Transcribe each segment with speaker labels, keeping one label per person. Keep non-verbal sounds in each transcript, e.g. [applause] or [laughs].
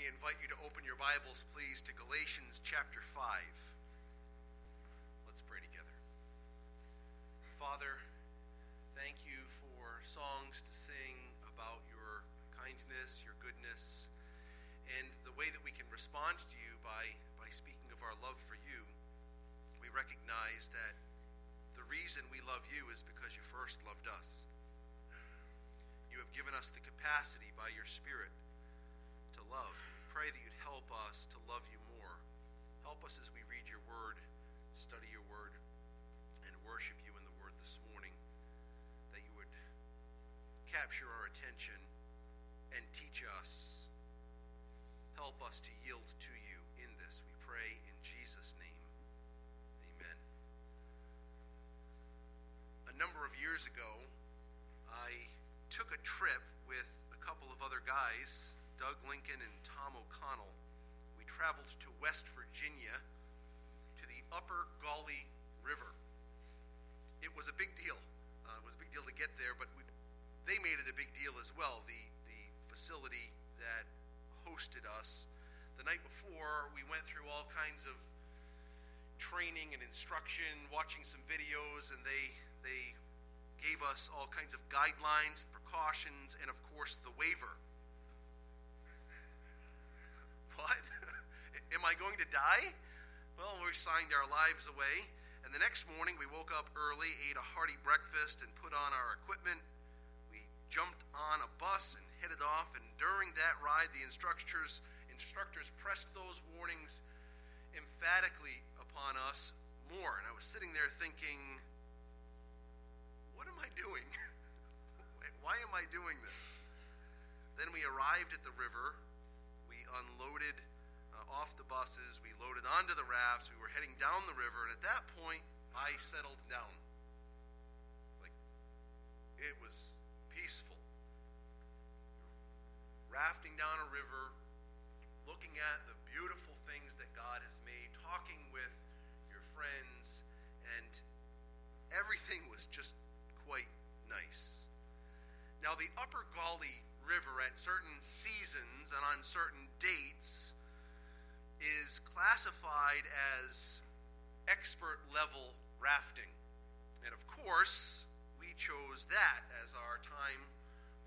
Speaker 1: me invite you to open your Bibles, please, to Galatians chapter 5. Let's pray together. Father, thank you for songs to sing about your kindness, your goodness, and the way that we can respond to you by, by speaking of our love for you. We recognize that the reason we love you is because you first loved us. You have given us the capacity by your Spirit to love. Pray that you'd help us to love you more. Help us as we read your word, study your word, and worship you in the word this morning. That you would capture our attention and teach us. Help us to yield to you in this. We pray in Jesus' name. Amen. A number of years ago, I took a trip with a couple of other guys Doug Lincoln and Tom O'Connell, we traveled to West Virginia to the Upper Gauley River. It was a big deal. Uh, it was a big deal to get there, but we, they made it a big deal as well. The, the facility that hosted us. The night before, we went through all kinds of training and instruction, watching some videos, and they, they gave us all kinds of guidelines, precautions, and of course the waiver Am I going to die? Well, we signed our lives away. And the next morning, we woke up early, ate a hearty breakfast, and put on our equipment. We jumped on a bus and headed off. And during that ride, the instructors, instructors pressed those warnings emphatically upon us more. And I was sitting there thinking, what am I doing? [laughs] Why am I doing this? Then we arrived at the river We unloaded off the buses. We loaded onto the rafts. We were heading down the river, and at that point, I settled down. Like, it was peaceful. Rafting down a river, looking at the beautiful things that God has made, talking with your friends, and everything was just quite nice. Now, the Upper Gauley River at certain seasons and on certain dates is classified as expert level rafting. And of course, we chose that as our time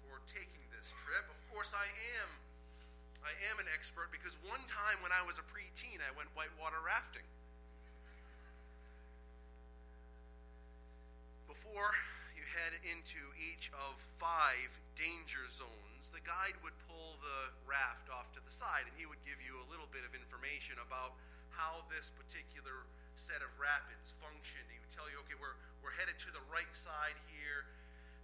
Speaker 1: for taking this trip. Of course, I am I am an expert because one time when I was a preteen, I went whitewater rafting. Before you head into each of five danger zones the guide would pull the raft off to the side and he would give you a little bit of information about how this particular set of rapids functioned. He would tell you, okay, we're, we're headed to the right side here.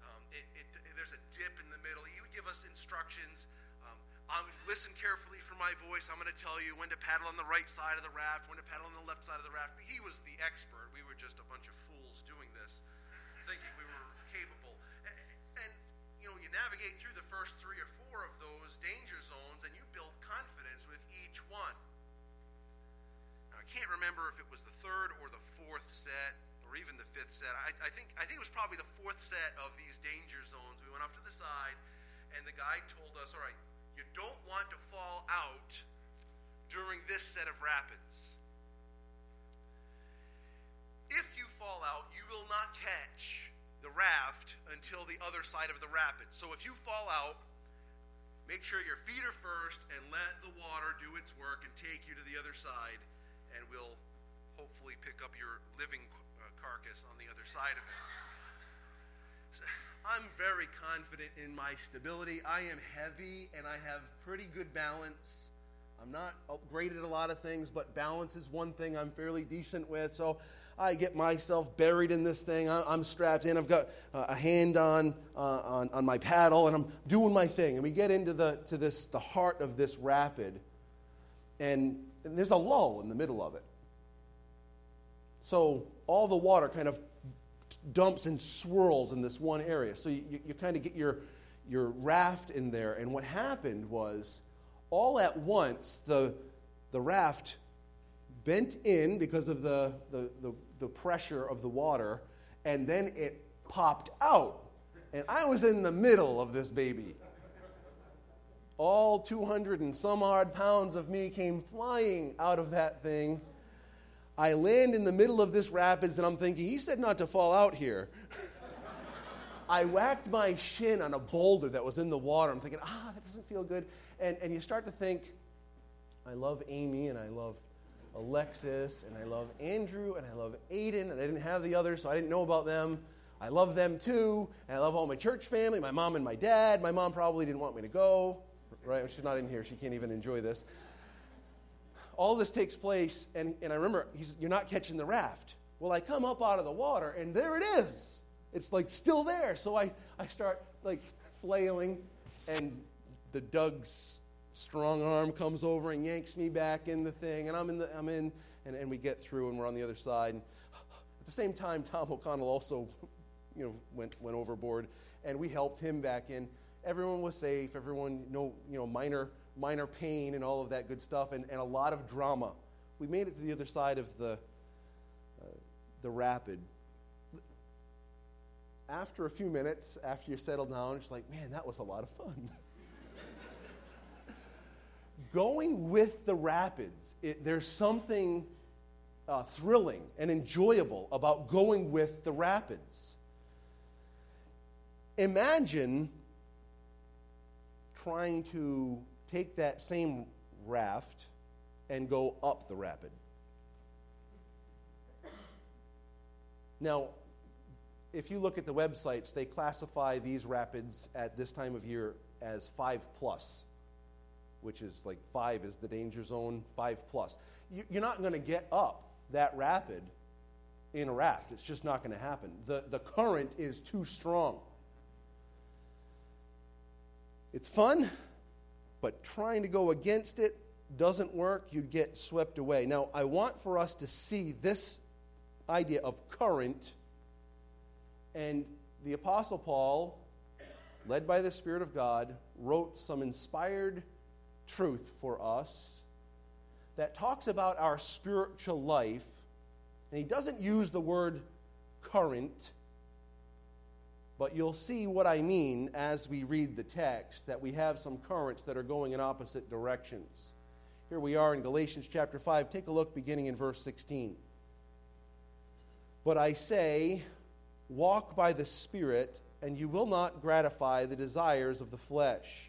Speaker 1: Um, it, it, there's a dip in the middle. He would give us instructions. Um, I'm, listen carefully for my voice. I'm going to tell you when to paddle on the right side of the raft, when to paddle on the left side of the raft. But he was the expert. We were just a bunch of fools doing this, thinking we were you navigate through the first three or four of those danger zones and you build confidence with each one. Now, I can't remember if it was the third or the fourth set or even the fifth set. I, I, think, I think it was probably the fourth set of these danger zones. We went off to the side and the guide told us, all right, you don't want to fall out during this set of rapids. If you fall out, you will not catch the raft until the other side of the rapid. So if you fall out, make sure your feet are first and let the water do its work and take you to the other side, and we'll hopefully pick up your living uh, carcass on the other side of it. So I'm very confident in my stability. I am heavy and I have pretty good balance. I'm not great at a lot of things, but balance is one thing I'm fairly decent with. So I get myself buried in this thing. I'm strapped in. I've got a hand on, uh, on, on my paddle, and I'm doing my thing. And we get into the, to this, the heart of this rapid, and, and there's a lull in the middle of it. So all the water kind of dumps and swirls in this one area. So you, you, you kind of get your, your raft in there. And what happened was, all at once, the, the raft bent in because of the, the, the, the pressure of the water, and then it popped out. And I was in the middle of this baby. all 200 and some odd pounds of me came flying out of that thing. I land in the middle of this rapids and I'm thinking, he said not to fall out here. [laughs] I whacked my shin on a boulder that was in the water. I'm thinking, ah, that doesn't feel good. And, and you start to think, I love Amy and I love Alexis and I love Andrew and I love Aiden and I didn't have the others, so I didn't know about them. I love them too. And I love all my church family, my mom and my dad. My mom probably didn't want me to go, right? She's not in here. She can't even enjoy this. All this takes place, and, and I remember, he's, You're not catching the raft. Well, I come up out of the water, and there it is. It's like still there. So I, I start like flailing, and the Doug's strong arm comes over and yanks me back in the thing, and I'm in, the, I'm in and, and we get through, and we're on the other side. And at the same time, Tom O'Connell also you know, went, went overboard, and we helped him back in. Everyone was safe. Everyone, no, you know, minor, minor pain and all of that good stuff, and, and a lot of drama. We made it to the other side of the, uh, the rapid. After a few minutes, after you settle down, it's like, man, that was a lot of fun. [laughs] Going with the rapids, it, there's something uh, thrilling and enjoyable about going with the rapids. Imagine trying to take that same raft and go up the rapid. Now, if you look at the websites, they classify these rapids at this time of year as 5 plus, which is like 5 is the danger zone, 5 plus. You're not going to get up that rapid in a raft. It's just not going to happen. The, the current is too strong. It's fun, but trying to go against it doesn't work. You'd get swept away. Now, I want for us to see this idea of current, and the Apostle Paul, led by the Spirit of God, wrote some inspired truth for us that talks about our spiritual life. And he doesn't use the word current but you'll see what I mean as we read the text, that we have some currents that are going in opposite directions. Here we are in Galatians chapter 5. Take a look beginning in verse 16. But I say, walk by the Spirit, and you will not gratify the desires of the flesh.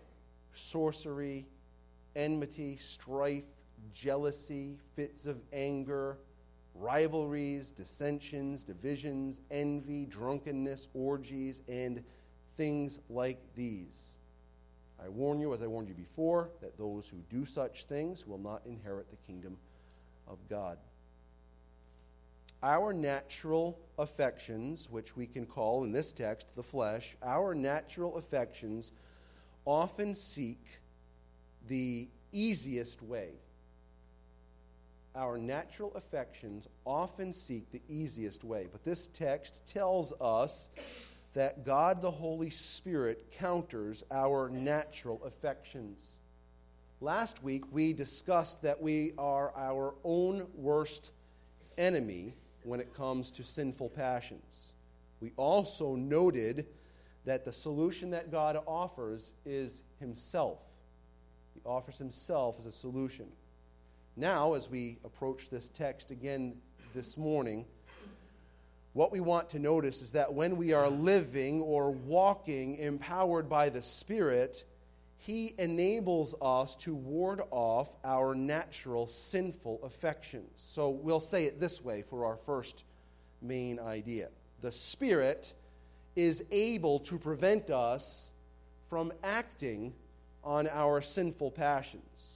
Speaker 1: sorcery, enmity, strife, jealousy, fits of anger rivalries, dissensions, divisions, envy, drunkenness, orgies, and things like these. I warn you, as I warned you before, that those who do such things will not inherit the kingdom of God. Our natural affections, which we can call in this text the flesh, our natural affections often seek the easiest way our natural affections often seek the easiest way. But this text tells us that God the Holy Spirit counters our natural affections. Last week, we discussed that we are our own worst enemy when it comes to sinful passions. We also noted that the solution that God offers is Himself. He offers Himself as a solution. Now, as we approach this text again this morning, what we want to notice is that when we are living or walking empowered by the Spirit, He enables us to ward off our natural sinful affections. So we'll say it this way for our first main idea the Spirit is able to prevent us from acting on our sinful passions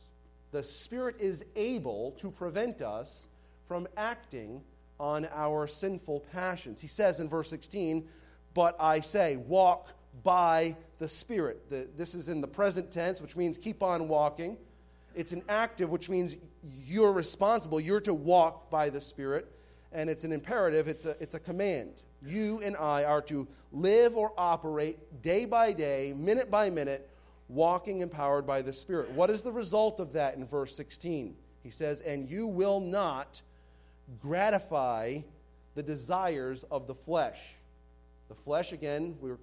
Speaker 1: the Spirit is able to prevent us from acting on our sinful passions. He says in verse 16, But I say, walk
Speaker 2: by the Spirit. The, this is in the present tense, which means keep on walking. It's an active, which means you're responsible. You're to walk by the Spirit. And it's an imperative, it's a, it's a command. You and I are to live or operate day by day, minute by minute, walking empowered by the Spirit. What is the result of that in verse 16? He says, And you will not gratify the desires of the flesh. The flesh, again, we were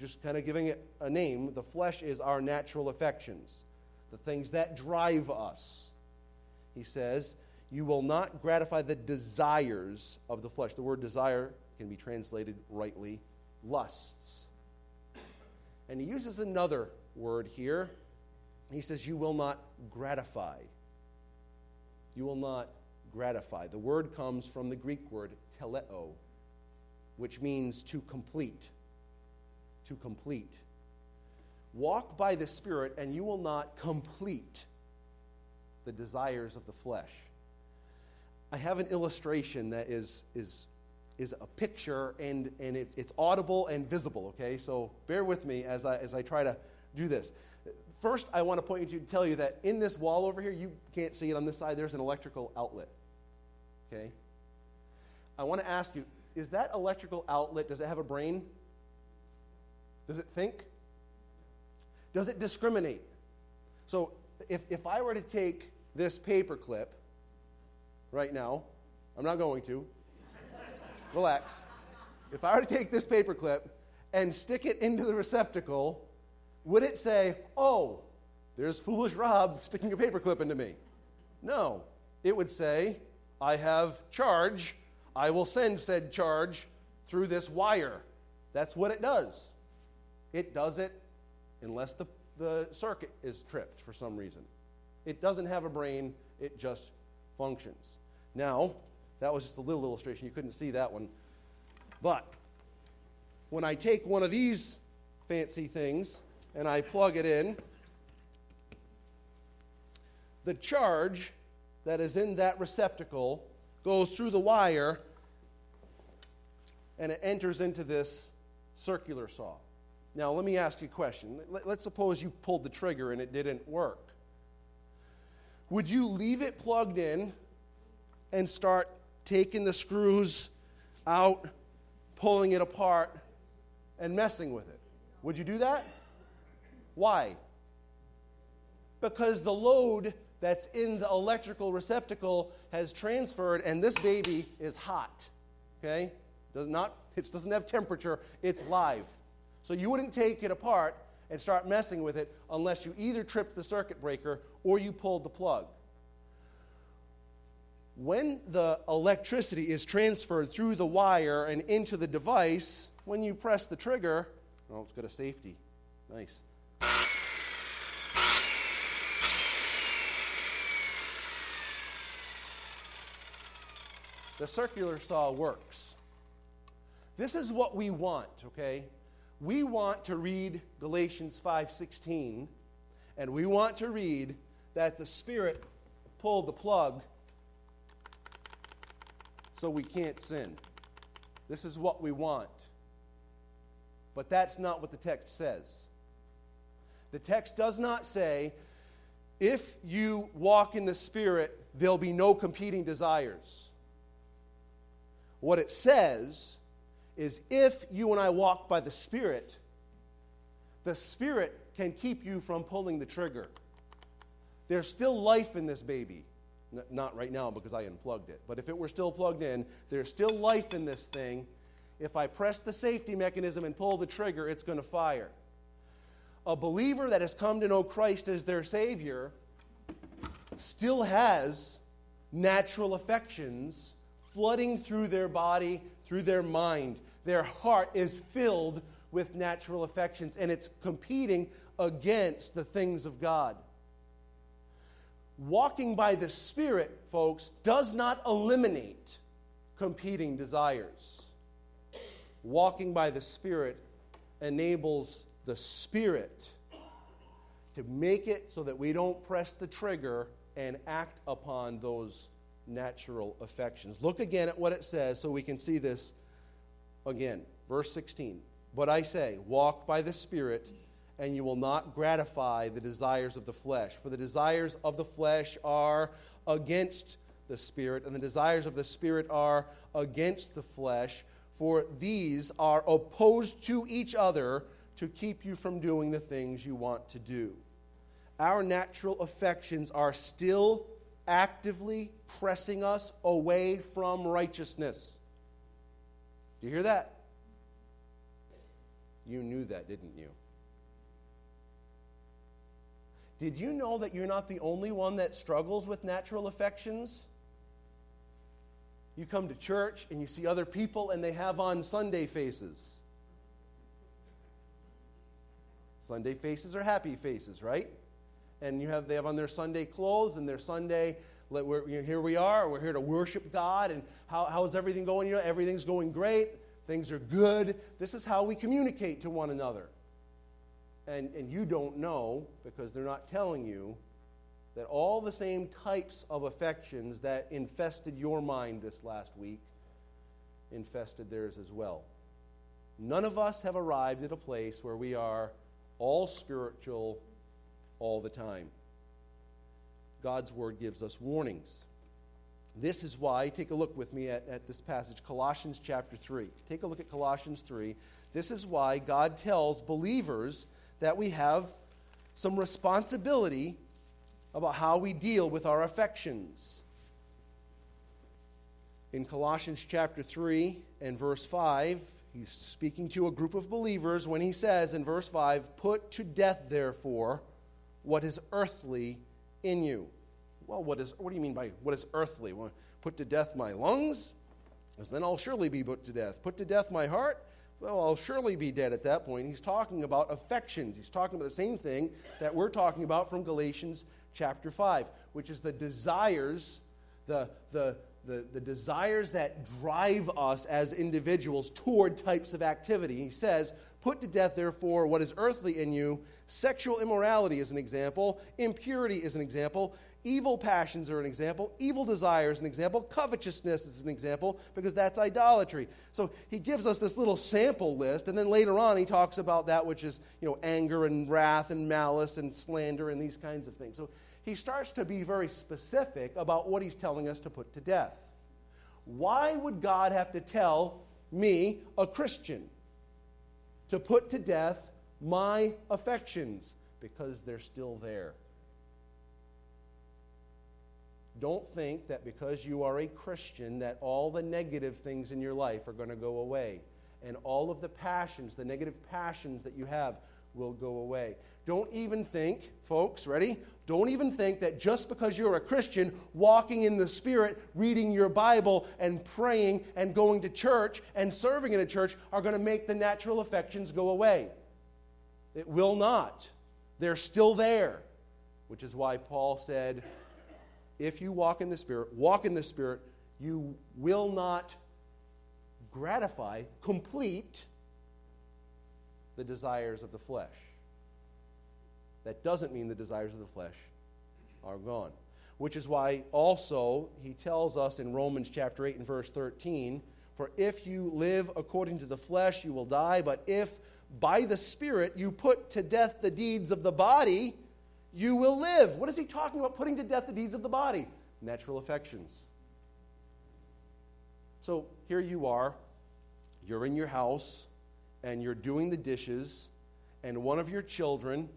Speaker 2: just kind of giving it a name. The flesh is our natural affections, the things that drive us. He says, You will not gratify the desires of the flesh. The word desire can be translated rightly lusts. And he uses another word here. He says, You will not gratify. You will not gratify. The word comes from the Greek word teleo, which means to complete. To complete. Walk by the Spirit, and you will not complete the desires of the flesh. I have an illustration that is, is, is a picture, and, and it, it's audible and visible, okay? So bear with me as I, as I try to do this. First, I want to point you to tell you that in this wall over here, you can't see it on this side, there's an electrical outlet. Okay? I want to ask you is that electrical outlet, does it have a brain? Does it think? Does it discriminate? So if, if I were to take this paper clip right now, I'm not going to. Relax. If I were to take this paper clip and stick it into the receptacle, would it say, oh, there's foolish Rob sticking a paper clip into me? No. It would say, I have charge. I will send said charge through this wire. That's what it does. It does it unless the, the circuit is tripped for some reason. It doesn't have a brain, it just functions. Now, that was just a little illustration. You couldn't see that one. But when I take one of these fancy things and I plug it in, the charge that is in that receptacle goes through the wire and it enters into this circular saw. Now, let me ask you a question. Let's suppose you pulled the trigger and it didn't work. Would you leave it plugged in and start taking the screws out, pulling it apart, and messing with it? Would you do that? Why? Because the load that's in the electrical receptacle has transferred, and this baby is hot. Okay? Does not, it doesn't have temperature, it's live. So you wouldn't take it apart and start messing with it unless you either tripped the circuit breaker or you pulled the plug. When the electricity is transferred through the wire and into the device, when you press the trigger, oh, let's go to safety. Nice. the circular saw works. This is what we want, okay? We want to read Galatians 5:16 and we want to read that the spirit pulled the plug so we can't sin. This is what we want. But that's not what the text says. The text does not say, if you walk in the Spirit, there'll be no competing desires. What it says is if you and I walk by the Spirit, the Spirit can keep you from pulling the trigger. There's still life in this baby. Not right now because I unplugged it. But if it were still plugged in, there's still life in this thing. If I press the safety mechanism and pull the trigger, it's going to fire. A believer that has come to know Christ as their Savior still has natural affections flooding through their body, through their mind. Their heart is filled with natural affections, and it's competing against the things of God. Walking by the Spirit, folks, does not eliminate competing desires. Walking by the Spirit enables the Spirit to make it so that we don't press the trigger and act upon those natural affections. Look again at what it says so we can see this again. Verse 16 But I say, walk by the Spirit, and you will not gratify the desires of the flesh. For the desires of the flesh are against the Spirit, and the desires of the Spirit are against the flesh. For these are opposed to each other to keep you from doing the things you want to do. Our natural affections are still actively pressing us away from righteousness. Do you hear that? You knew that, didn't you? Did you know that you're not the only one that struggles with natural affections? You come to church and you see other people and they have on Sunday faces. Sunday faces are happy faces, right? And you have they have on their Sunday clothes and their Sunday. We're, you know, here we are. We're here to worship God. And how, how's everything going? You know, everything's going great. Things are good. This is how we communicate to one another. And, and you don't know because they're not telling you that all the same types of affections that infested your mind this last week infested theirs as well. None of us have arrived at a place where we are all spiritual all the time. God's Word gives us warnings. This is why, take a look with me at, at this passage, Colossians chapter 3. Take a look at Colossians 3. This is why God tells believers that we have some responsibility about how we deal with our affections. In Colossians chapter 3 and verse 5, he's speaking to a group of believers when he says in verse 5, Put to death, therefore, what is earthly in you. Well, what, is, what do you mean by what is earthly? Well, put to death my lungs? Because then I'll surely be put to death. Put to death my heart? Well, I'll surely be dead at that point. He's talking about affections. He's talking about the same thing that we're talking about from Galatians chapter 5, which is the desires, the, the, the, the desires that drive us as individuals toward types of activity. He says, Put to death, therefore, what is earthly in you. Sexual immorality is an example, impurity is an example, evil passions are an example, evil desires an example, covetousness is an example, because that's idolatry. So he gives us this little sample list, and then later on he talks about that which is, you know, anger and wrath and malice and slander and these kinds of things. So he starts to be very specific about what he's telling us to put to death. Why would God have to tell me, a Christian, to put to death my affections? Because they're still there. Don't think that because you are a Christian that all the negative things in your life are going to go away and all of the passions, the negative passions that you have will go away. Don't even think, folks, ready? Don't even think that just because you're a Christian, walking in the Spirit, reading your Bible, and praying, and going to church, and serving in a church are going to make the natural affections go away. It will not. They're still there, which is why Paul said, if you walk in the Spirit, walk in the Spirit, you will not gratify, complete the desires of the flesh. That doesn't mean the desires of the flesh are gone. Which is why also he tells us in Romans chapter 8 and verse 13 For if you live according to the flesh, you will die, but if by the Spirit you put to death the deeds of the body, you will live. What is he talking about? Putting to death the deeds of the body? Natural affections. So here you are, you're in your house, and you're doing the dishes, and one of your children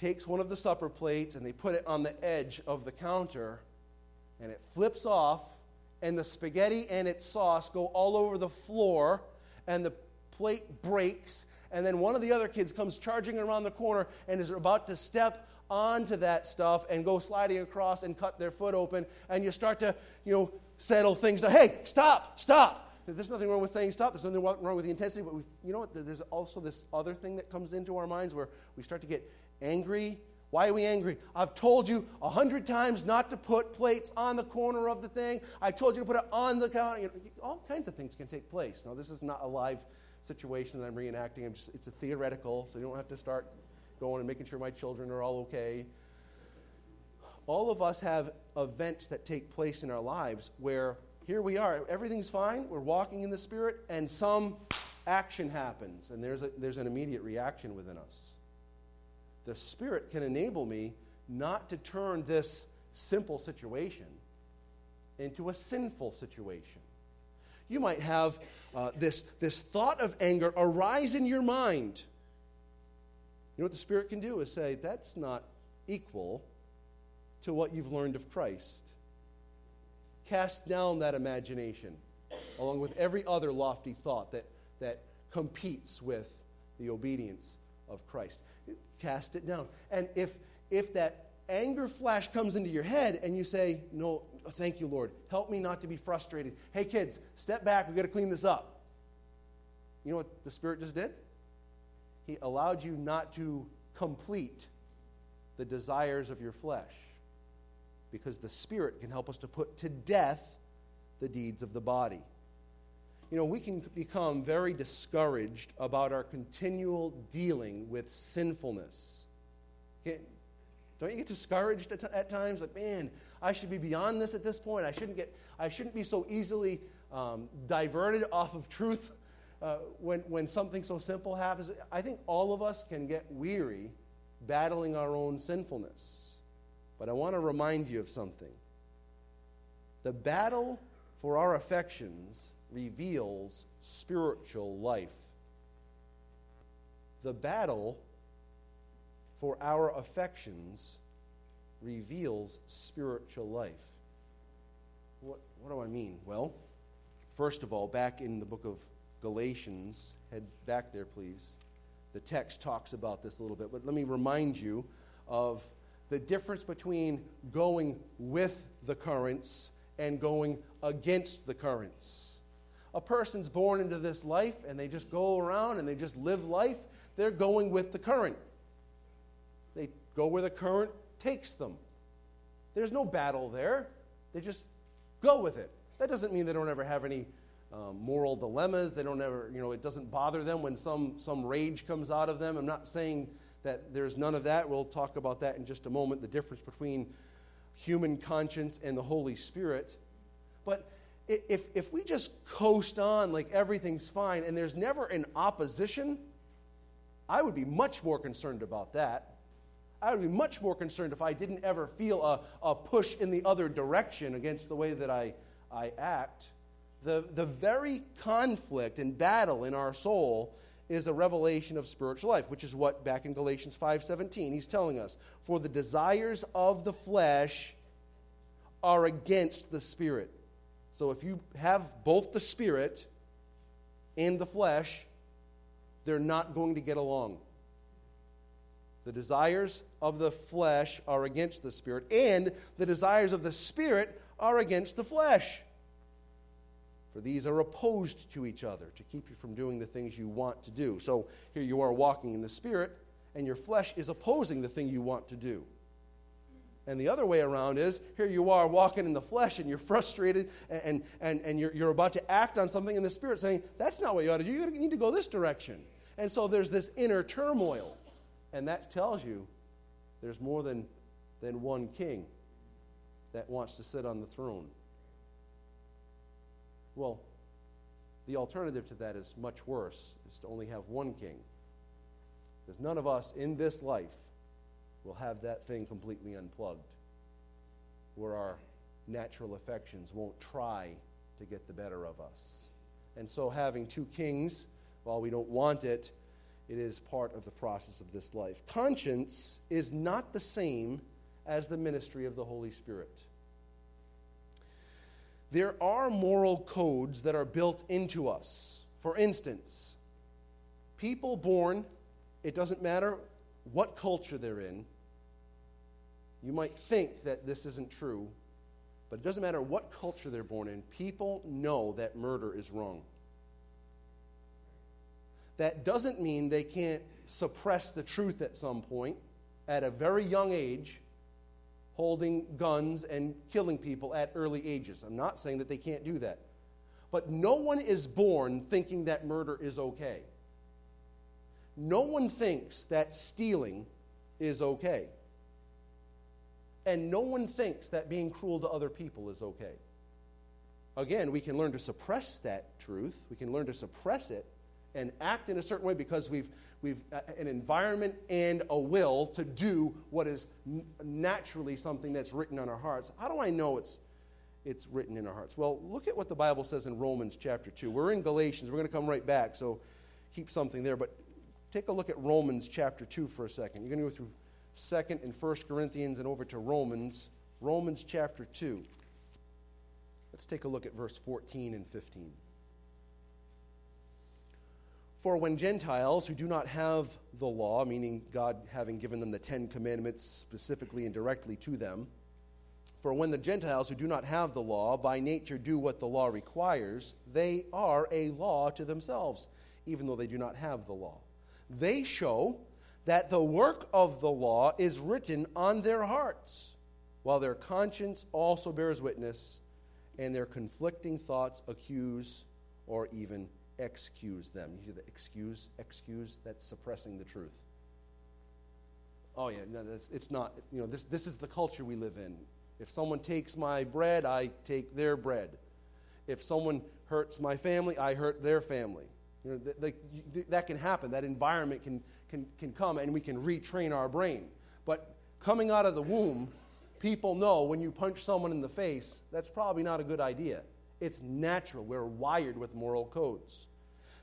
Speaker 2: takes one of the supper plates and they put it on the edge of the counter, and it flips off, and the spaghetti and its sauce go all over the floor, and the plate breaks, and then one of the other kids comes charging around the corner and is about to step onto that stuff and go sliding across and cut their foot open, and you start to, you know, settle things down. Hey, stop, stop. There's nothing wrong with saying stop. There's nothing wrong with the intensity, but we, you know what? There's also this other thing that comes into our minds where we start to get angry. Why are we angry? I've told you a hundred times not to put plates on the corner of the thing. I told you to put it on the counter. You know, all kinds of things can take place. Now, this is not a live situation that I'm reenacting. I'm just, it's a theoretical, so you don't have to start going and making sure my children are all okay. All of us have events that take place in our lives where here we are, everything's fine, we're walking in the Spirit, and some action happens, and there's, a, there's an immediate reaction within us. The Spirit can enable me not to turn this simple situation into a sinful situation. You might have uh, this, this thought of anger arise in your mind. You know what the Spirit can do is say, that's not equal to what you've learned of Christ. Cast down that imagination, along with every other lofty thought that, that competes with the obedience of Christ. Cast it down. And if, if that anger flash comes into your head and you say, No, thank you, Lord, help me not to be frustrated. Hey, kids, step back, we've got to clean this up. You know what the Spirit just did? He allowed you not to complete the desires of your flesh because the Spirit can help us to put to death the deeds of the body. You know, we can become very discouraged about our continual dealing with sinfulness. Don't you get discouraged at, at, times? Like, man, I should be beyond this at this point. I shouldn't, get, I shouldn't be so easily um, diverted off of truth uh, when, when something so simple happens. I think all of us can get weary battling our own sinfulness. But I want to remind you of something. The battle for our affections reveals spiritual life. The battle for our affections reveals spiritual life. What, what do I mean? Well, first of all, back in the book of Galatians, head back there, please. The text talks about this a little bit, but let me remind you of the difference between going with the currents and going against the currents. A person's born into this life and they just go around and they just live life, they're going with the current. They go where the current takes them. There's no battle there, they just go with it. That doesn't mean they don't ever have any um, moral dilemmas. They don't ever, you know, it doesn't bother them when some, some rage comes out of them. I'm not saying that there's none of that. We'll talk about that in just a moment the difference between human conscience and the Holy Spirit. But if, if we just coast on like everything's fine and there's never an opposition, I would be much more concerned about that. I would be much more concerned if I didn't ever feel a, a push in the other direction against the way that I, I act. The, the very conflict and battle in our soul is a revelation of spiritual life, which is what back in Galatians 5:17 he's telling us, for the desires of the flesh are against the spirit. So if you have both the spirit and the flesh, they're not going to get along. The desires of the flesh are against the spirit, and the desires of the spirit are against the flesh. For these are opposed to each other to keep you from doing the things you want to do. So here you are walking in the Spirit, and your flesh is opposing the thing you want to do. And the other way around is here you are walking in the flesh and you're frustrated and, and, and you're, you're about to act on something in the spirit saying, that's not what you ought to do. You need to go this direction. And so there's this inner turmoil. And that tells you there's more than, than one king that wants to sit on the throne. Well, the alternative to that is much worse, is to only have one king. Because none of us in this life will have that thing completely unplugged, where our natural affections won't try to get the better of us. And so, having two kings, while we don't want it, it is part of the process of this life. Conscience is not the same as the ministry of the Holy Spirit there are moral codes that are built into us. For instance, people born, it doesn't matter what culture they're in, you might think that this isn't true, but it doesn't matter what culture they're born in, people know that murder is wrong. That doesn't mean they can't suppress the truth at some point at a very young age holding guns and killing people at early ages. I'm not saying that they can't do that. But no one is born thinking that murder is okay. No one thinks that stealing is okay. And no one thinks that being cruel to other people is okay. Again, we can learn to suppress that truth, we can learn to suppress it, and act in a certain way because we've, we've uh, an environment and a will to do what is naturally something that's written on our hearts. How do I know it's, it's written in our hearts? Well, look at what the Bible says in Romans chapter 2. We're in Galatians. We're going to come right back, so keep something there. But take a look at Romans chapter 2 for a second. You're going to go through 2nd and 1st Corinthians and over to Romans. Romans chapter 2. Let's take a look at verse 14 and 15. For when Gentiles who do not have the law, meaning God having given them the Ten Commandments specifically and directly to them, for when the Gentiles who do not have the law by nature do what the law requires, they are a law to themselves, even though they do not have the law. They show that the work of the law is written on their hearts, while their conscience also bears witness, and their conflicting thoughts accuse or even excuse them. You hear the excuse, excuse, that's suppressing the truth. Oh, yeah, no, it's not. You know, this, this is the culture we live in. If someone takes my bread, I take their bread. If someone hurts my family, I hurt their family. You know, th- th- that can happen. That environment can, can, can come, and we can retrain our brain. But coming out of the womb, people know when you punch someone in the face, that's probably not a good idea. It's natural. We're wired with moral codes.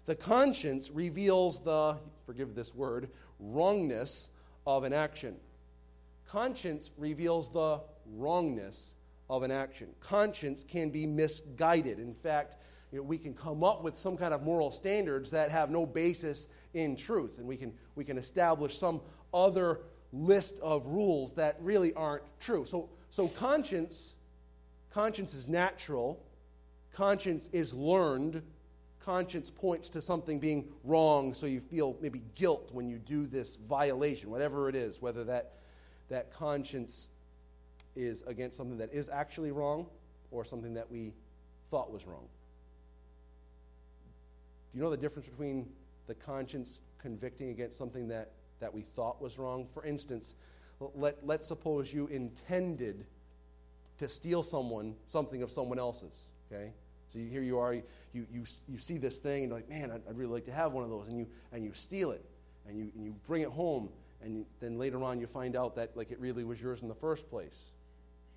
Speaker 2: The conscience reveals the, forgive this word, wrongness of an action. Conscience reveals the wrongness of an action. Conscience can be misguided. In fact, you know, we can come up with some kind of moral standards that have no basis in truth, and we can, we can establish some other list of rules that really aren't true. So, so conscience, conscience is natural, conscience is learned, conscience points to something being wrong, so you feel maybe guilt when you do this violation, whatever it is, whether that, that conscience is against something that is actually wrong or something that we thought was wrong. Do you know the difference between the conscience convicting against something that, that we thought was wrong? For instance, let, let's suppose you intended to steal someone something of someone else's, okay? So you, here you are, you, you, you, see this thing, and you're like, man, I'd, I'd, really like to have one of those, and you, and you steal it, and you, and you bring it home, and then later on you find out that like it really was yours in the first place.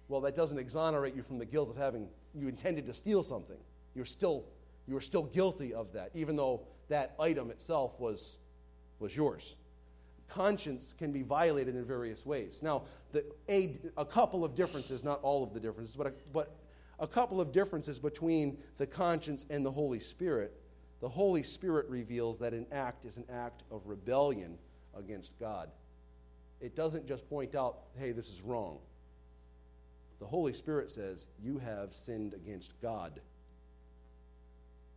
Speaker 2: Well, that doesn't exonerate you from the guilt of having you intended to steal something. You're still you are still guilty of that, even though that item itself was, was yours. Conscience can be violated in various ways. Now, the, a, a couple of differences, not all of the differences, but a, but a couple of differences between the conscience and the Holy Spirit. The Holy Spirit reveals that an act is an act of rebellion against God. It doesn't just point out, hey, this is wrong. The Holy Spirit says, you have sinned against God.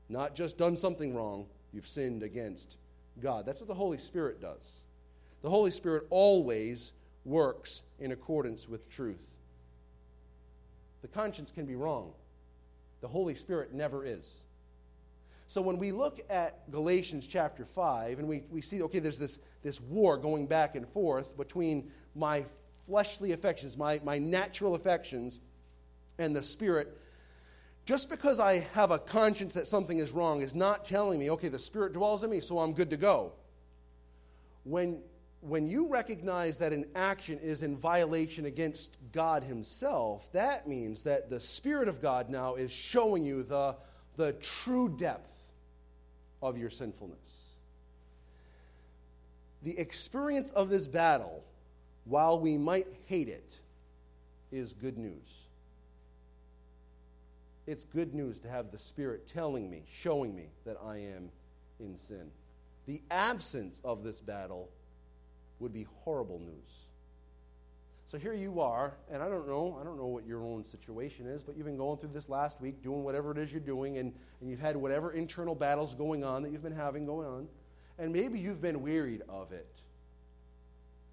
Speaker 2: Not just done something wrong, you've sinned against God. That's what the Holy Spirit does. The Holy Spirit always works in accordance with truth. The conscience can be wrong, the Holy Spirit never is. So when we look at Galatians chapter 5 and we, we see, okay, there's this, this war going back and forth between my fleshly affections, my, my natural affections, and the Spirit just because I have a conscience that something is wrong is not telling me, okay, the Spirit dwells in me, so I'm good to go. When, when you recognize that an action is in violation against God Himself, that means that the Spirit of God now is showing you the, the true depth of your sinfulness. The experience of this battle, while we might hate it, is good news. It's good news to have the Spirit telling me, showing me that I am in sin. The absence of this battle would be horrible news. So here you are, and I don't know, I don't know what your own situation is, but you've been going through this last week, doing whatever it is you're doing, and, and you've had whatever internal battles going on that you've been having going on, and maybe you've been wearied of it.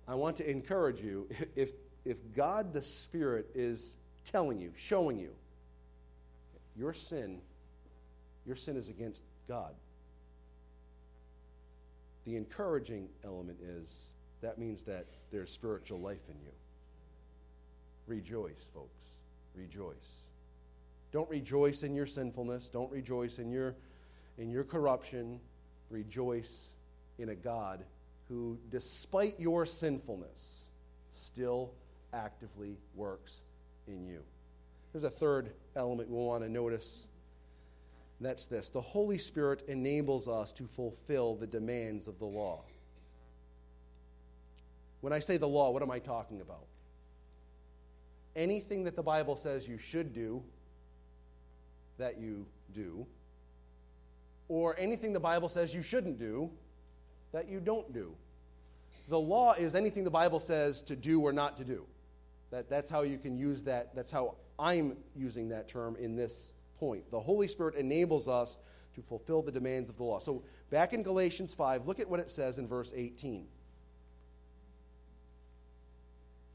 Speaker 2: I want to encourage you [laughs] if, if God the Spirit is telling you, showing you, your sin, your sin is against God. The encouraging element is that means that there's spiritual life in you. Rejoice, folks. Rejoice. Don't rejoice in your sinfulness. Don't rejoice in your, in your corruption. rejoice in a God who, despite your sinfulness, still actively works in you. There's a third element we want to notice. And that's this the Holy Spirit enables us to fulfill the demands of the law. When I say the law, what am I talking about? Anything that the Bible says you should do, that you do, or anything the Bible says you shouldn't do, that you don't do. The law is anything the Bible says to do or not to do. That, that's how you can use that. That's how I'm using that term in this point. The Holy Spirit enables us to fulfill the demands of the law. So, back in Galatians 5, look at what it says in verse 18.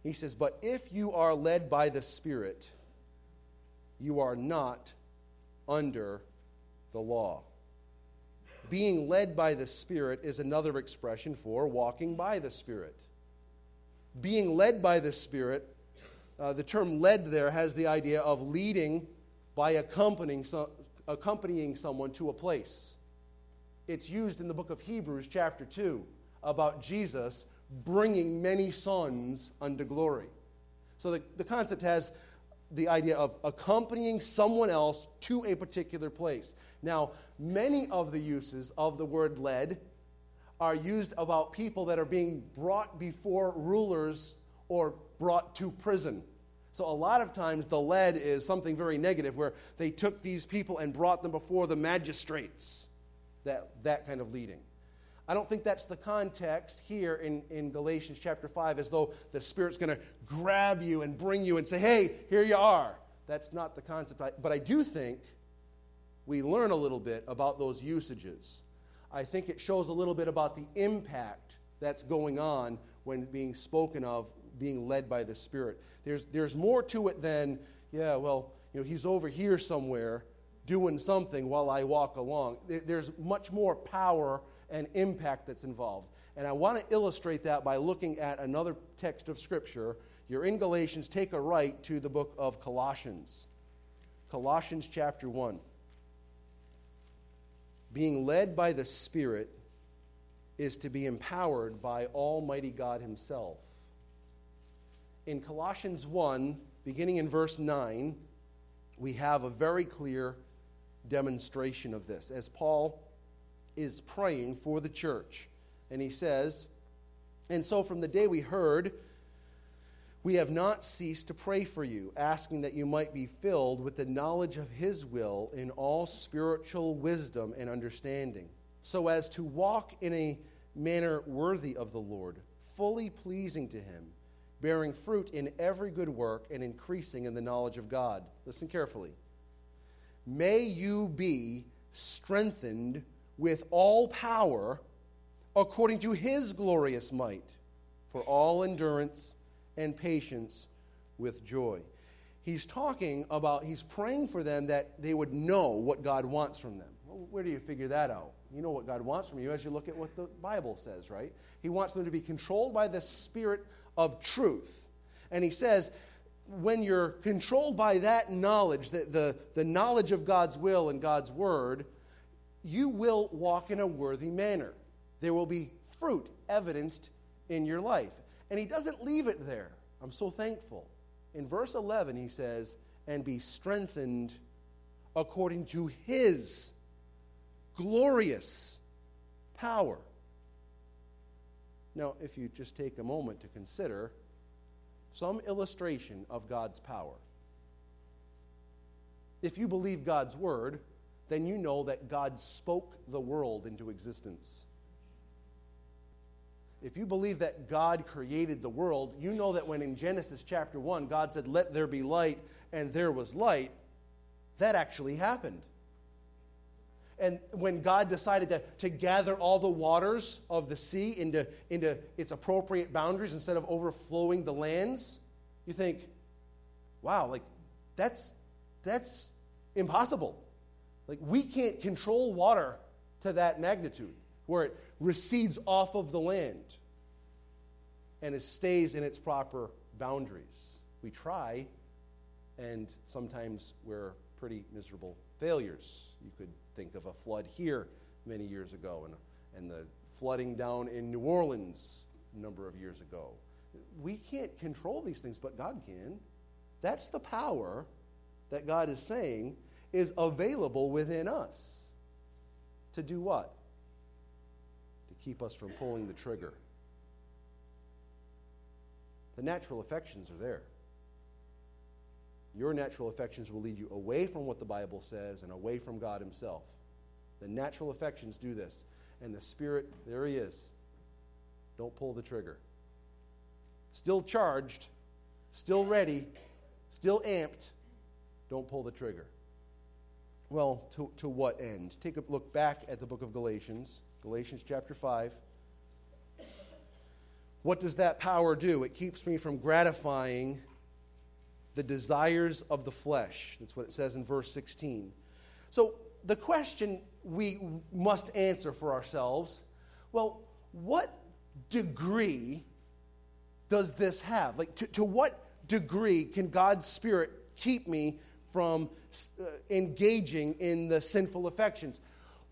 Speaker 2: He says, But if you are led by the Spirit, you are not under the law. Being led by the Spirit is another expression for walking by the Spirit. Being led by the Spirit, uh, the term led there has the idea of leading by accompanying, accompanying someone to a place. It's used in the book of Hebrews, chapter 2, about Jesus bringing many sons unto glory. So the, the concept has the idea of accompanying someone else to a particular place. Now, many of the uses of the word led are used about people that are being brought before rulers or brought to prison. So, a lot of times, the led is something very negative where they took these people and brought them before the magistrates. That, that kind of leading. I don't think that's the context here in, in Galatians chapter 5, as though the Spirit's going to grab you and bring you and say, hey, here you are. That's not the concept. But I do think we learn a little bit about those usages. I think it shows a little bit about the impact that's going on when being spoken of being led by the Spirit. There's, there's more to it than, yeah, well, you know, he's over here somewhere doing something while I walk along. There's much more power and impact that's involved. And I want to illustrate that by looking at another text of Scripture. You're in Galatians, take a right to the book of Colossians. Colossians chapter 1. Being led by the Spirit is to be empowered by Almighty God Himself. In Colossians 1, beginning in verse 9, we have a very clear demonstration of this. As Paul is praying for the church. And he says, And so from the day we heard, we have not ceased to pray for you, asking that you might be filled with the knowledge of his will in all spiritual wisdom and understanding, so as to walk in a manner worthy of the Lord, fully pleasing to him, bearing fruit in every good work and increasing in the knowledge of God. Listen carefully. May you be strengthened with all power according to his glorious might for all endurance and patience with joy. He's talking about, he's praying for them that they would know what God wants from them. Well, where do you figure that out? You know what God wants from you as you look at what the Bible says, right? He wants them to be controlled by the Spirit of truth. And he says, when you're controlled by that knowledge, the, the, the knowledge of God's will and God's word, you will walk in a worthy manner. There will be fruit evidenced in your life. And he doesn't leave it there. I'm so thankful. In verse 11, he says, and be strengthened according to his glorious power. Now, if you just take a moment to consider some illustration of God's power. If you believe God's word, then you know that God spoke the world into existence. If you believe that God created the world, you know that when in Genesis chapter 1, God said, Let there be light, and there was light, that actually happened. And when God decided to, to gather all the waters of the sea into, into its appropriate boundaries instead of overflowing the lands, you think, wow, like that's, that's impossible. Like, we can't control water to that magnitude where it recedes off of the land and it stays in its proper boundaries. We try, and sometimes we're pretty miserable failures. You could think of a flood here many years ago and and the flooding down in New Orleans a number of years ago. We can't control these things, but God can. That's the power that God is saying is available within us. To do what? To keep us from pulling the trigger. The natural affections are there. Your natural affections will lead you away from what the Bible says and away from God Himself. The natural affections do this. And the Spirit, there He is. Don't pull the trigger. Still charged, still ready, still amped. Don't pull the trigger. Well, to, to what end? Take a look back at the book of Galatians, Galatians chapter 5. What does that power do? It keeps me from gratifying the desires of the flesh. That's what it says in verse 16. So, the question we must answer for ourselves well, what degree does this have? Like, to, to what degree can God's Spirit keep me from Uh, engaging in the sinful affections?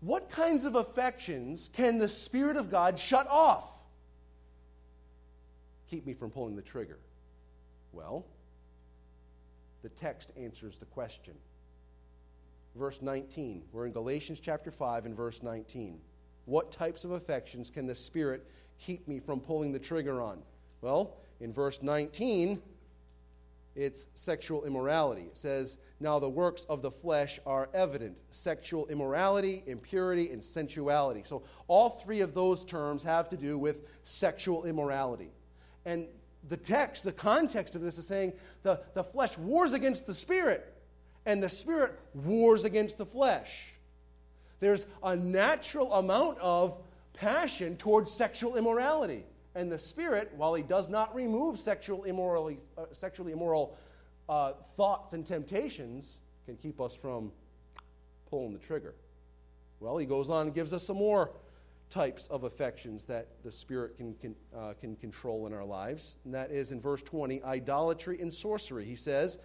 Speaker 2: What kinds of affections can the Spirit of God shut off? Keep me from pulling the trigger. Well, the text answers the question. Verse 19. We're in Galatians chapter 5 and verse 19. What types of affections can the Spirit keep me from pulling the trigger on? Well, in verse 19, it's sexual immorality. It says, Now the works of the flesh are evident sexual immorality, impurity, and sensuality. So all three of those terms have to do with sexual immorality. And the text, the context of this is saying the, the flesh wars against the spirit, and the spirit wars against the flesh. There's a natural amount of passion towards sexual immorality. And the spirit, while he does not remove sexual immorally, uh, sexually immoral uh, thoughts and temptations, can keep us from pulling the trigger. Well, he goes on and gives us some more types of affections that the Spirit can, can, uh, can control in our lives. And that is in verse 20 idolatry and sorcery. He says,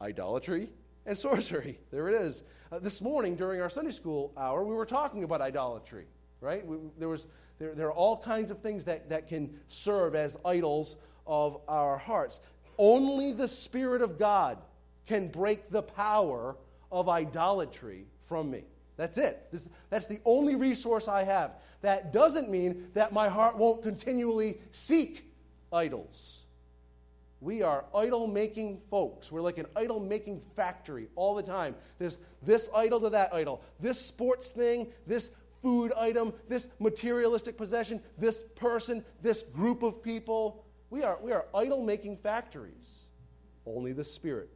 Speaker 2: idolatry and sorcery. [laughs] There it is. Uh, this morning during our Sunday school hour, we were talking about idolatry, right? We, there, was, there, there are all kinds of things that, that can serve as idols of our hearts. Only the Spirit of God can break the power of idolatry from me. That's it. This, that's the only resource I have. That doesn't mean that my heart won't continually seek idols. We are idol making folks. We're like an idol making factory all the time. There's this idol to that idol, this sports thing, this food item, this materialistic possession, this person, this group of people. We are, we are idol making factories. Only the Spirit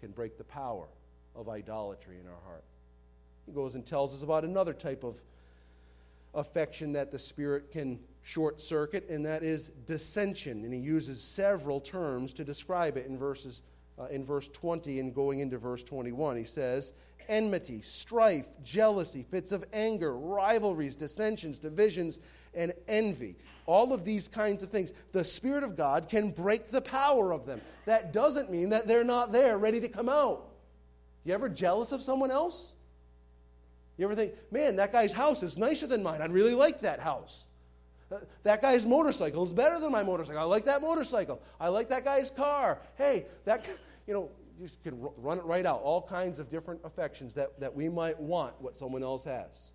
Speaker 2: can break the power of idolatry in our heart. He goes and tells us about another type of affection that the Spirit can short circuit, and that is dissension. And he uses several terms to describe it in verses uh, in verse 20 and going into verse 21. He says, enmity, strife, jealousy, fits of anger, rivalries, dissensions, divisions, and envy. All of these kinds of things. The Spirit of God can break the power of them. That doesn't mean that they're not there, ready to come out. You ever jealous of someone else? You ever think, man, that guy's house is nicer than mine. I'd really like that house. That guy's motorcycle is better than my motorcycle. I like that motorcycle. I like that guy's car. Hey, that, you know, you can run it right out. All kinds of different affections that, that we might want what someone else has.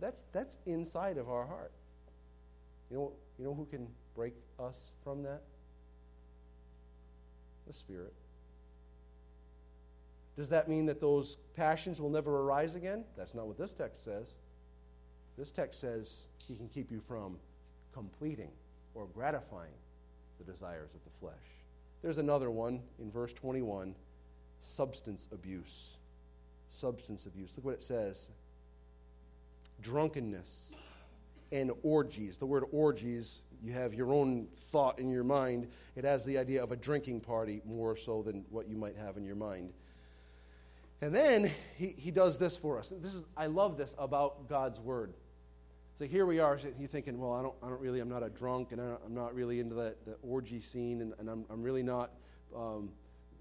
Speaker 2: That's, that's inside of our heart. You know, you know who can break us from that? The Spirit. Does that mean that those passions will never arise again? That's not what this text says. This text says he can keep you from completing or gratifying the desires of the flesh. There's another one in verse 21 substance abuse. Substance abuse. Look what it says drunkenness and orgies. The word orgies, you have your own thought in your mind. It has the idea of a drinking party more so than what you might have in your mind. And then he, he does this for us. This is, I love this about God's word. So here we are, you're thinking, well, I don't, I don't really, I'm not a drunk, and I'm not really into the, the orgy scene, and, and I'm, I'm really not um,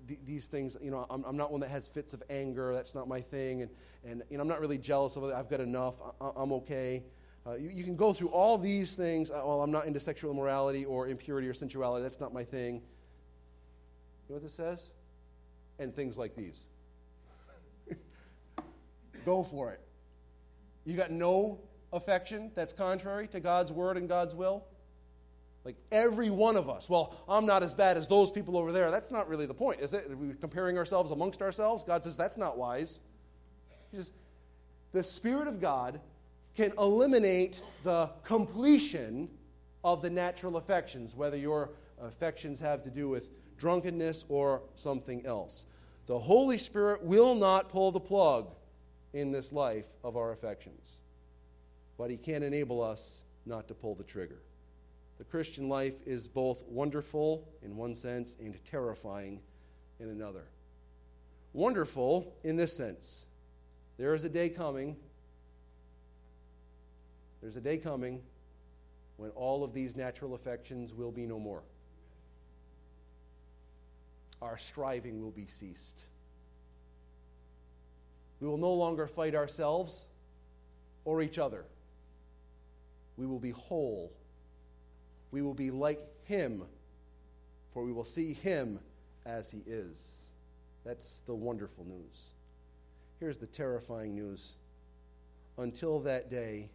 Speaker 2: th- these things, you know, I'm, I'm, not one that has fits of anger. That's not my thing. And, and you know, I'm not really jealous of it. I've got enough. I, am okay. Uh, you, you, can go through all these things. Uh, well, I'm not into sexual immorality or impurity or sensuality. That's not my thing. You know what this says? And things like these. [laughs] go for it. You got no affection that's contrary to God's word and God's will? Like every one of us. Well, I'm not as bad as those people over there. That's not really the point, is it? Are we comparing ourselves amongst ourselves? God says that's not wise. He says, the Spirit of God can eliminate the completion of the natural affections, whether your affections have to do with drunkenness or something else. The Holy Spirit will not pull the plug in this life of our affections, but He can't enable us not to pull the trigger. The Christian life is both wonderful in one sense and terrifying in another. Wonderful in this sense there is a day coming there's a day coming when all of these natural affections will be no more. Our striving will be ceased. We will no longer fight ourselves or each other. We will be whole. We will be like Him, for we will see Him as He is. That's the wonderful news. Here's the terrifying news. Until that day,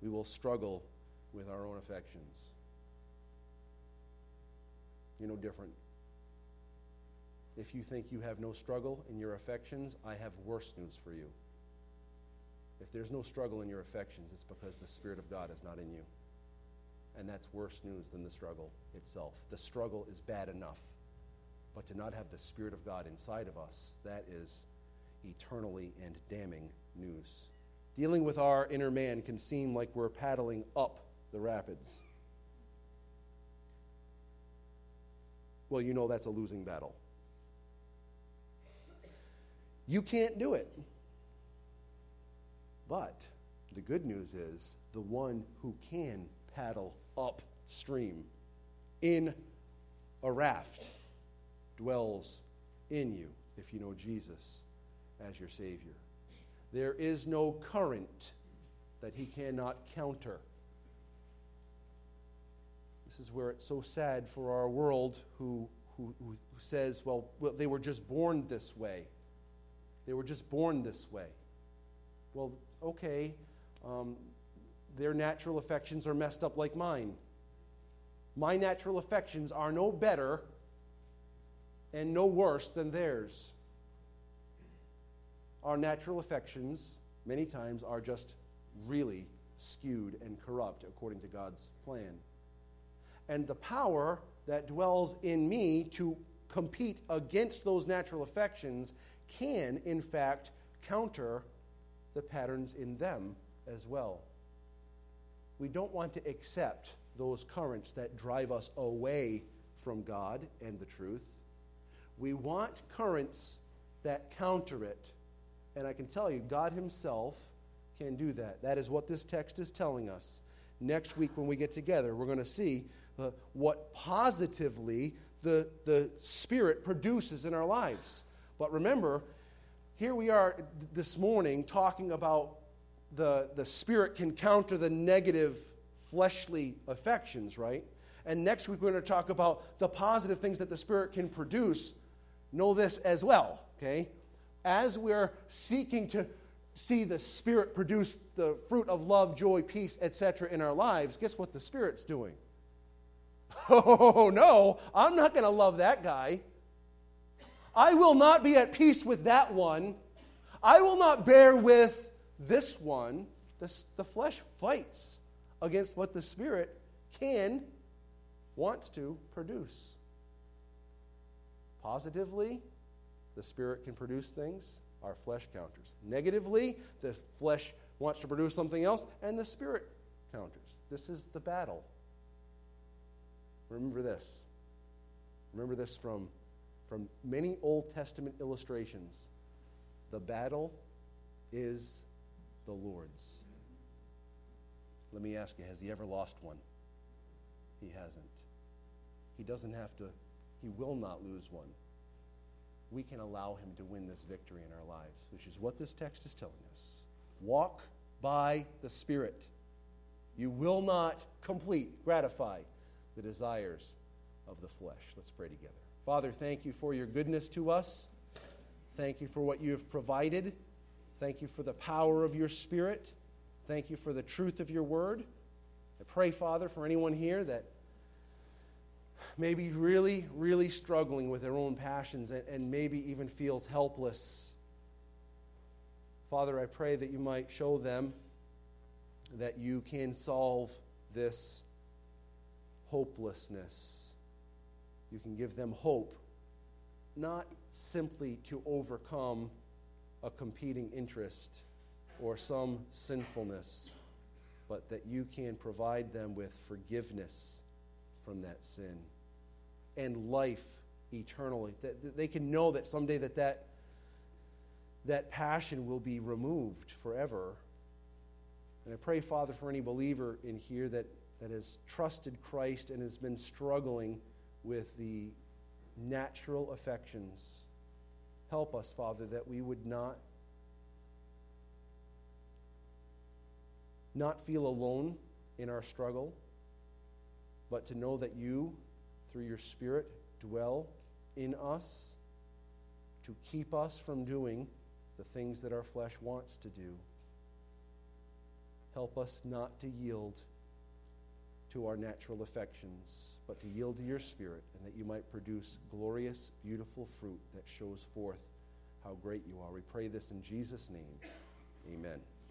Speaker 2: we will struggle with our own affections. You're no different. If you think you have no struggle in your affections, I have worse news for you. If there's no struggle in your affections, it's because the Spirit of God is not in you. And that's worse news than the struggle itself. The struggle is bad enough. But to not have the Spirit of God inside of us, that is eternally and damning news. Dealing with our inner man can seem like we're paddling up the rapids. Well, you know that's a losing battle. You can't do it. But the good news is the one who can paddle upstream in a raft dwells in you if you know Jesus as your Savior. There is no current that he cannot counter. This is where it's so sad for our world who, who, who says, well, well, they were just born this way. They were just born this way. Well, okay, um, their natural affections are messed up like mine. My natural affections are no better and no worse than theirs our natural affections, many times, are just really skewed and corrupt according to God's plan. And the power that dwells in me to compete against those natural affections can, in fact, counter the patterns in them as well. We don't want to accept those currents that drive us away from God and the truth. We want currents that counter it and I can tell you, God Himself can do that. That is what this text is telling us. Next week, when we get together, we're going to see uh, what positively the, the Spirit produces in our lives. But remember, here we are this morning talking about the, the Spirit can counter the negative fleshly affections, right? And next week, we're going to talk about the positive things that the Spirit can produce. Know this as well, okay? as we're seeking to see the Spirit produce the fruit of love, joy, peace, etc. in our lives, guess what the Spirit's doing? [laughs] Oh, no, I'm not going to love that guy. I will not be at peace with that one. I will not bear with this one. This, the flesh fights against what the Spirit can, wants to produce. Positively, the Spirit can produce things, our flesh counters. Negatively, the flesh wants to produce something else, and the Spirit counters. This is the battle. Remember this. Remember this from, from many Old Testament illustrations. The battle is the Lord's. Let me ask you has he ever lost one? He hasn't. He doesn't have to, he will not lose one we can allow him to win this victory in our lives, which is what this text is telling us. Walk by the Spirit, You will not complete, gratify the desires of the flesh. Let's pray together. Father, thank you for your goodness to us. Thank you for what you have provided. Thank you for the power of your Spirit. Thank you for the truth of your word. I pray, Father, for anyone here that may be really, really struggling with their own passions and, and maybe even feels helpless. Father, I pray that you might show them that you can solve this hopelessness. You can give them hope, not simply to overcome a competing interest or some sinfulness, but that you can provide them with forgiveness from that sin and life eternally. That they can know that someday that, that that passion will be removed forever. And I pray, Father, for any believer in here that, that has trusted Christ and has been struggling with the natural affections. Help us, Father, that we would not not feel alone in our struggle, but to know that you, through your Spirit, dwell in us to keep us from doing the things that our flesh wants to do. Help us not to yield to our natural affections, but to yield to your Spirit, and that you might produce glorious, beautiful fruit that shows forth how great you are. We pray this in Jesus' name. Amen.